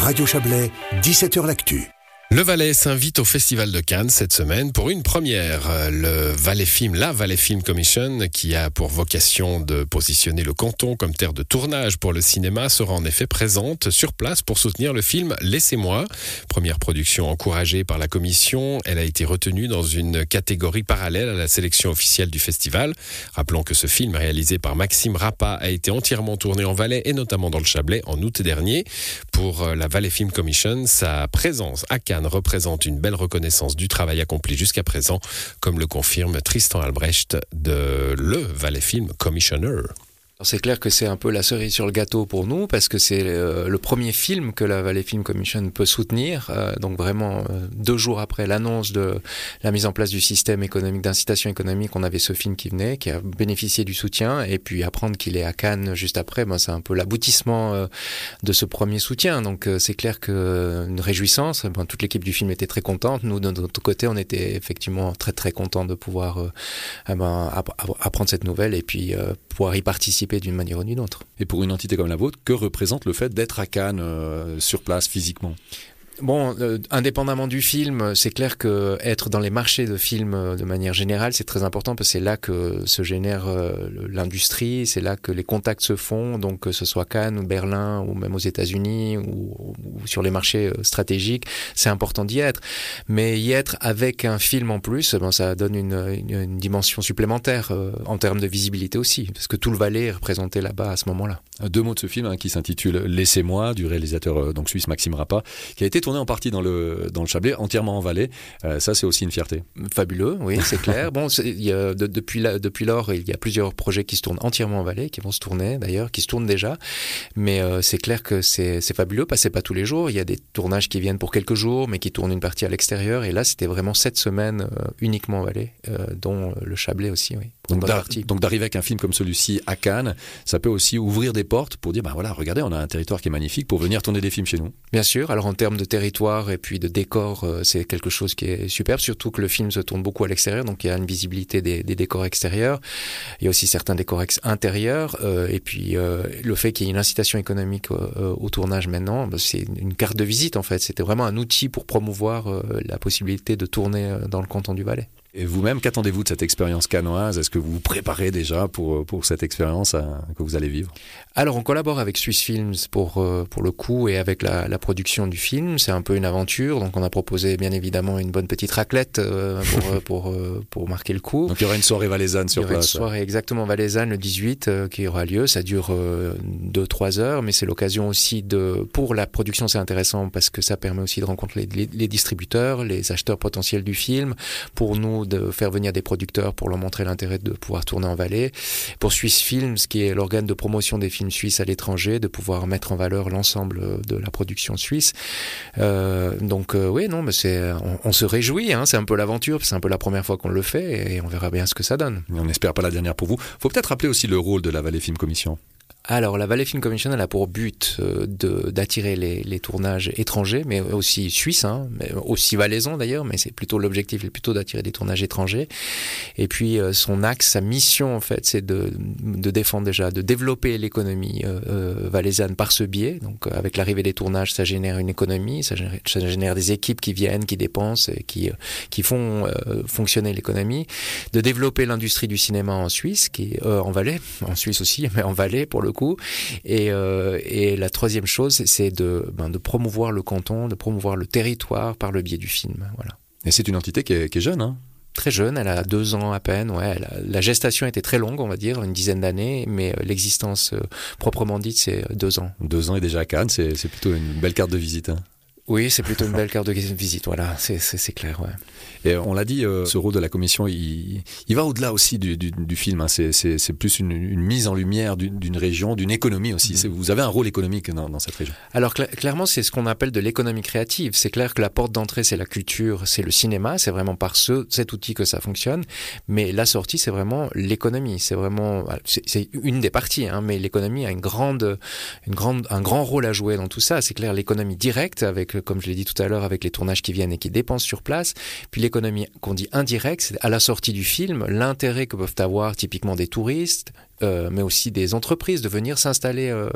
Radio Chablais, 17h L'Actu. Le Valais s'invite au Festival de Cannes cette semaine pour une première. Le Valais Film, la Valais Film Commission, qui a pour vocation de positionner le canton comme terre de tournage pour le cinéma, sera en effet présente sur place pour soutenir le film Laissez-moi. Première production encouragée par la commission, elle a été retenue dans une catégorie parallèle à la sélection officielle du festival. Rappelons que ce film réalisé par Maxime Rappa a été entièrement tourné en Valais et notamment dans le Chablais en août dernier. Pour la Valais Film Commission, sa présence à Cannes représente une belle reconnaissance du travail accompli jusqu'à présent, comme le confirme Tristan Albrecht de Le Valais Film Commissioner. C'est clair que c'est un peu la cerise sur le gâteau pour nous parce que c'est euh, le premier film que la Valley Film Commission peut soutenir. Euh, donc vraiment euh, deux jours après l'annonce de la mise en place du système économique d'incitation économique, on avait ce film qui venait, qui a bénéficié du soutien et puis apprendre qu'il est à Cannes juste après, ben, c'est un peu l'aboutissement de ce premier soutien. Donc c'est clair que une réjouissance. Ben, toute l'équipe du film était très contente. Nous de notre côté, on était effectivement très très contents de pouvoir eh ben, apprendre cette nouvelle et puis pouvoir y participer d'une manière ou d'une autre. Et pour une entité comme la vôtre, que représente le fait d'être à Cannes euh, sur place physiquement? Bon, euh, indépendamment du film, c'est clair que être dans les marchés de films euh, de manière générale, c'est très important parce que c'est là que se génère euh, l'industrie, c'est là que les contacts se font, donc que ce soit Cannes ou Berlin ou même aux États-Unis ou, sur les marchés stratégiques, c'est important d'y être. Mais y être avec un film en plus, ben, ça donne une, une, dimension supplémentaire en termes de visibilité aussi, parce que tout le Valais est représenté là-bas à ce moment-là. Deux mots de ce film hein, qui s'intitule Laissez-moi du réalisateur donc suisse Maxime Rappa, qui a été tourné en partie dans le, dans le Chablais, entièrement en Valais. Euh, ça, c'est aussi une fierté. Fabuleux, oui, c'est clair. Bon, y a, depuis, depuis lors, il y a plusieurs projets qui se tournent entièrement en Valais, qui vont se tourner d'ailleurs, qui se tournent déjà. Mais euh, c'est clair que c'est fabuleux, que pas tous les jours. Il y a des tournages qui viennent pour quelques jours, mais qui tournent une partie à l'extérieur. Et là, c'était vraiment cette semaine euh, uniquement en Valais, dont le Chablais aussi, oui. Donc d'arriver avec un film comme celui-ci à Cannes, ça peut aussi ouvrir des portes pour dire, ben voilà, regardez, on a un territoire qui est magnifique pour venir tourner des films chez nous. Bien sûr, alors en termes de territoire et puis de décor, euh, c'est quelque chose qui est super, surtout que le film se tourne beaucoup à l'extérieur, donc il y a une visibilité des, décors extérieurs, il y a aussi certains décors intérieurs, euh, et puis euh, le fait qu'il y ait une incitation économique au tournage maintenant, bah, c'est une carte de visite en fait, c'était vraiment un outil pour promouvoir la possibilité de tourner dans le canton du Valais. Et vous-même, qu'attendez-vous de cette expérience canoise? Est-ce que vous vous préparez déjà pour, pour cette expérience euh, que vous allez vivre? Alors, on collabore avec Swiss Films pour, euh, pour le coup et avec la, la production du film. C'est un peu une aventure. Donc, on a proposé bien évidemment une bonne petite raclette euh, pour, pour, pour, marquer le coup. Donc, il y aura une soirée valaisanne sur place. Il y aura une soirée exactement valaisanne le 18 qui aura lieu. Ça dure 2-3 heures, mais c'est l'occasion aussi de... Pour la production, c'est intéressant parce que ça permet aussi de rencontrer les, les distributeurs, les acheteurs potentiels du film. Pour nous, de faire venir des producteurs pour leur montrer l'intérêt de pouvoir tourner en Valais. Pour Swiss Films, qui est l'organe de promotion des films suisses à l'étranger, de pouvoir mettre en valeur l'ensemble de la production suisse. Euh, donc euh, oui, non, mais c'est, on, se réjouit. Hein, c'est un peu l'aventure. C'est un peu la première fois qu'on le fait et on verra bien ce que ça donne. on n'espère pas la dernière pour vous. Faut peut-être rappeler aussi le rôle de la Valais Film Commission. Alors, la Valley Film Commission, elle a pour but euh, d'attirer les, les, tournages étrangers, mais aussi suisses, hein, mais aussi valaisans d'ailleurs, mais c'est plutôt l'objectif, est plutôt d'attirer des tournages étrangers. Et puis, euh, son axe, sa mission, en fait, c'est de, de, défendre déjà, de développer l'économie euh, euh valaisanne par ce biais. Donc, avec l'arrivée des tournages, ça génère une économie, ça génère, ça génère des équipes qui viennent, qui dépensent, et qui, qui font fonctionner l'économie. De développer l'industrie du cinéma en Suisse, qui en Valais, en Suisse aussi, mais en Valais pour le coup. Et, euh, et la troisième chose, c'est de, ben, de promouvoir le canton, de promouvoir le territoire par le biais du film. Voilà. Et c'est une entité qui est, qui est jeune, hein très jeune, elle a deux ans à peine. Ouais, la gestation était très longue, on va dire, une dizaine d'années, mais euh, l'existence euh, proprement dite, c'est deux ans. Deux ans et déjà à Cannes, c'est plutôt une belle carte de visite. Hein. Oui, c'est plutôt une belle carte de visite, voilà, c'est clair. Ouais. Et on l'a dit, euh, ce rôle de la commission, il, il va au-delà aussi du, du, du film. Hein. C'est plus une, une, mise en lumière d'une région, d'une économie aussi. Mm-hmm. Vous avez un rôle économique dans, dans cette région. Alors cl clairement, c'est ce qu'on appelle de l'économie créative. C'est clair que la porte d'entrée, c'est la culture, c'est le cinéma. C'est vraiment par ce, cet outil que ça fonctionne. Mais la sortie, c'est vraiment l'économie. C'est vraiment, c'est une des parties, hein, mais l'économie a une grande, une grande, un grand rôle à jouer dans tout ça. C'est clair, l'économie directe avec comme je l'ai dit tout à l'heure, avec les tournages qui viennent et qui dépensent sur place. Puis l'économie qu'on dit indirecte, c'est à la sortie du film, l'intérêt que peuvent avoir typiquement des touristes, euh, mais aussi des entreprises de venir s'installer euh,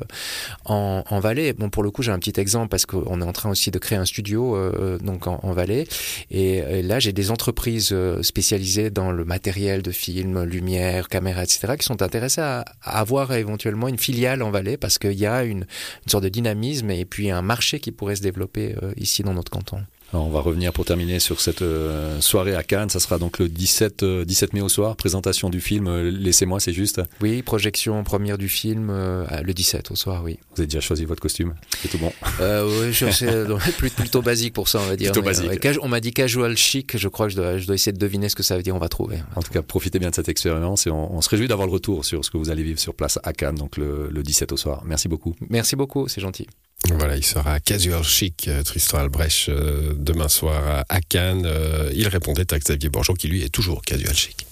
en, en Valais. Bon, pour le coup, j'ai un petit exemple parce qu'on est en train aussi de créer un studio euh, donc en, en Valais. Et, là, j'ai des entreprises euh, spécialisées dans le matériel de film, lumière, caméra, etc., qui sont intéressées à, à avoir éventuellement une filiale en Valais parce qu'il y a une, une sorte de dynamisme et puis un marché qui pourrait se développer euh, ici dans notre canton. Alors, on va revenir pour terminer sur cette euh, soirée à Cannes. Ça sera donc le 17, euh, 17 mai au soir. Présentation du film. euh, Laissez-moi, c'est juste. Oui, projection première du film le 17 au soir, oui. Vous avez déjà choisi votre costume. C'est tout bon. Oui, je suis plutôt basique pour ça, on va dire. Plutôt Mais, basique. on m'a dit casual chic, je crois que je dois, je dois essayer de deviner ce que ça veut dire, on va trouver. En tout cas, profitez bien de cette expérience et on, on se réjouit d'avoir le retour sur ce que vous allez vivre sur place à Cannes, donc le, le 17 au soir. Merci beaucoup. Merci beaucoup, c'est gentil. Voilà, il sera casual chic, euh, Tristan Albrecht, euh, demain soir à- Cannes. Euh, il répondait à Xavier Bourgeot, qui lui est toujours casual chic.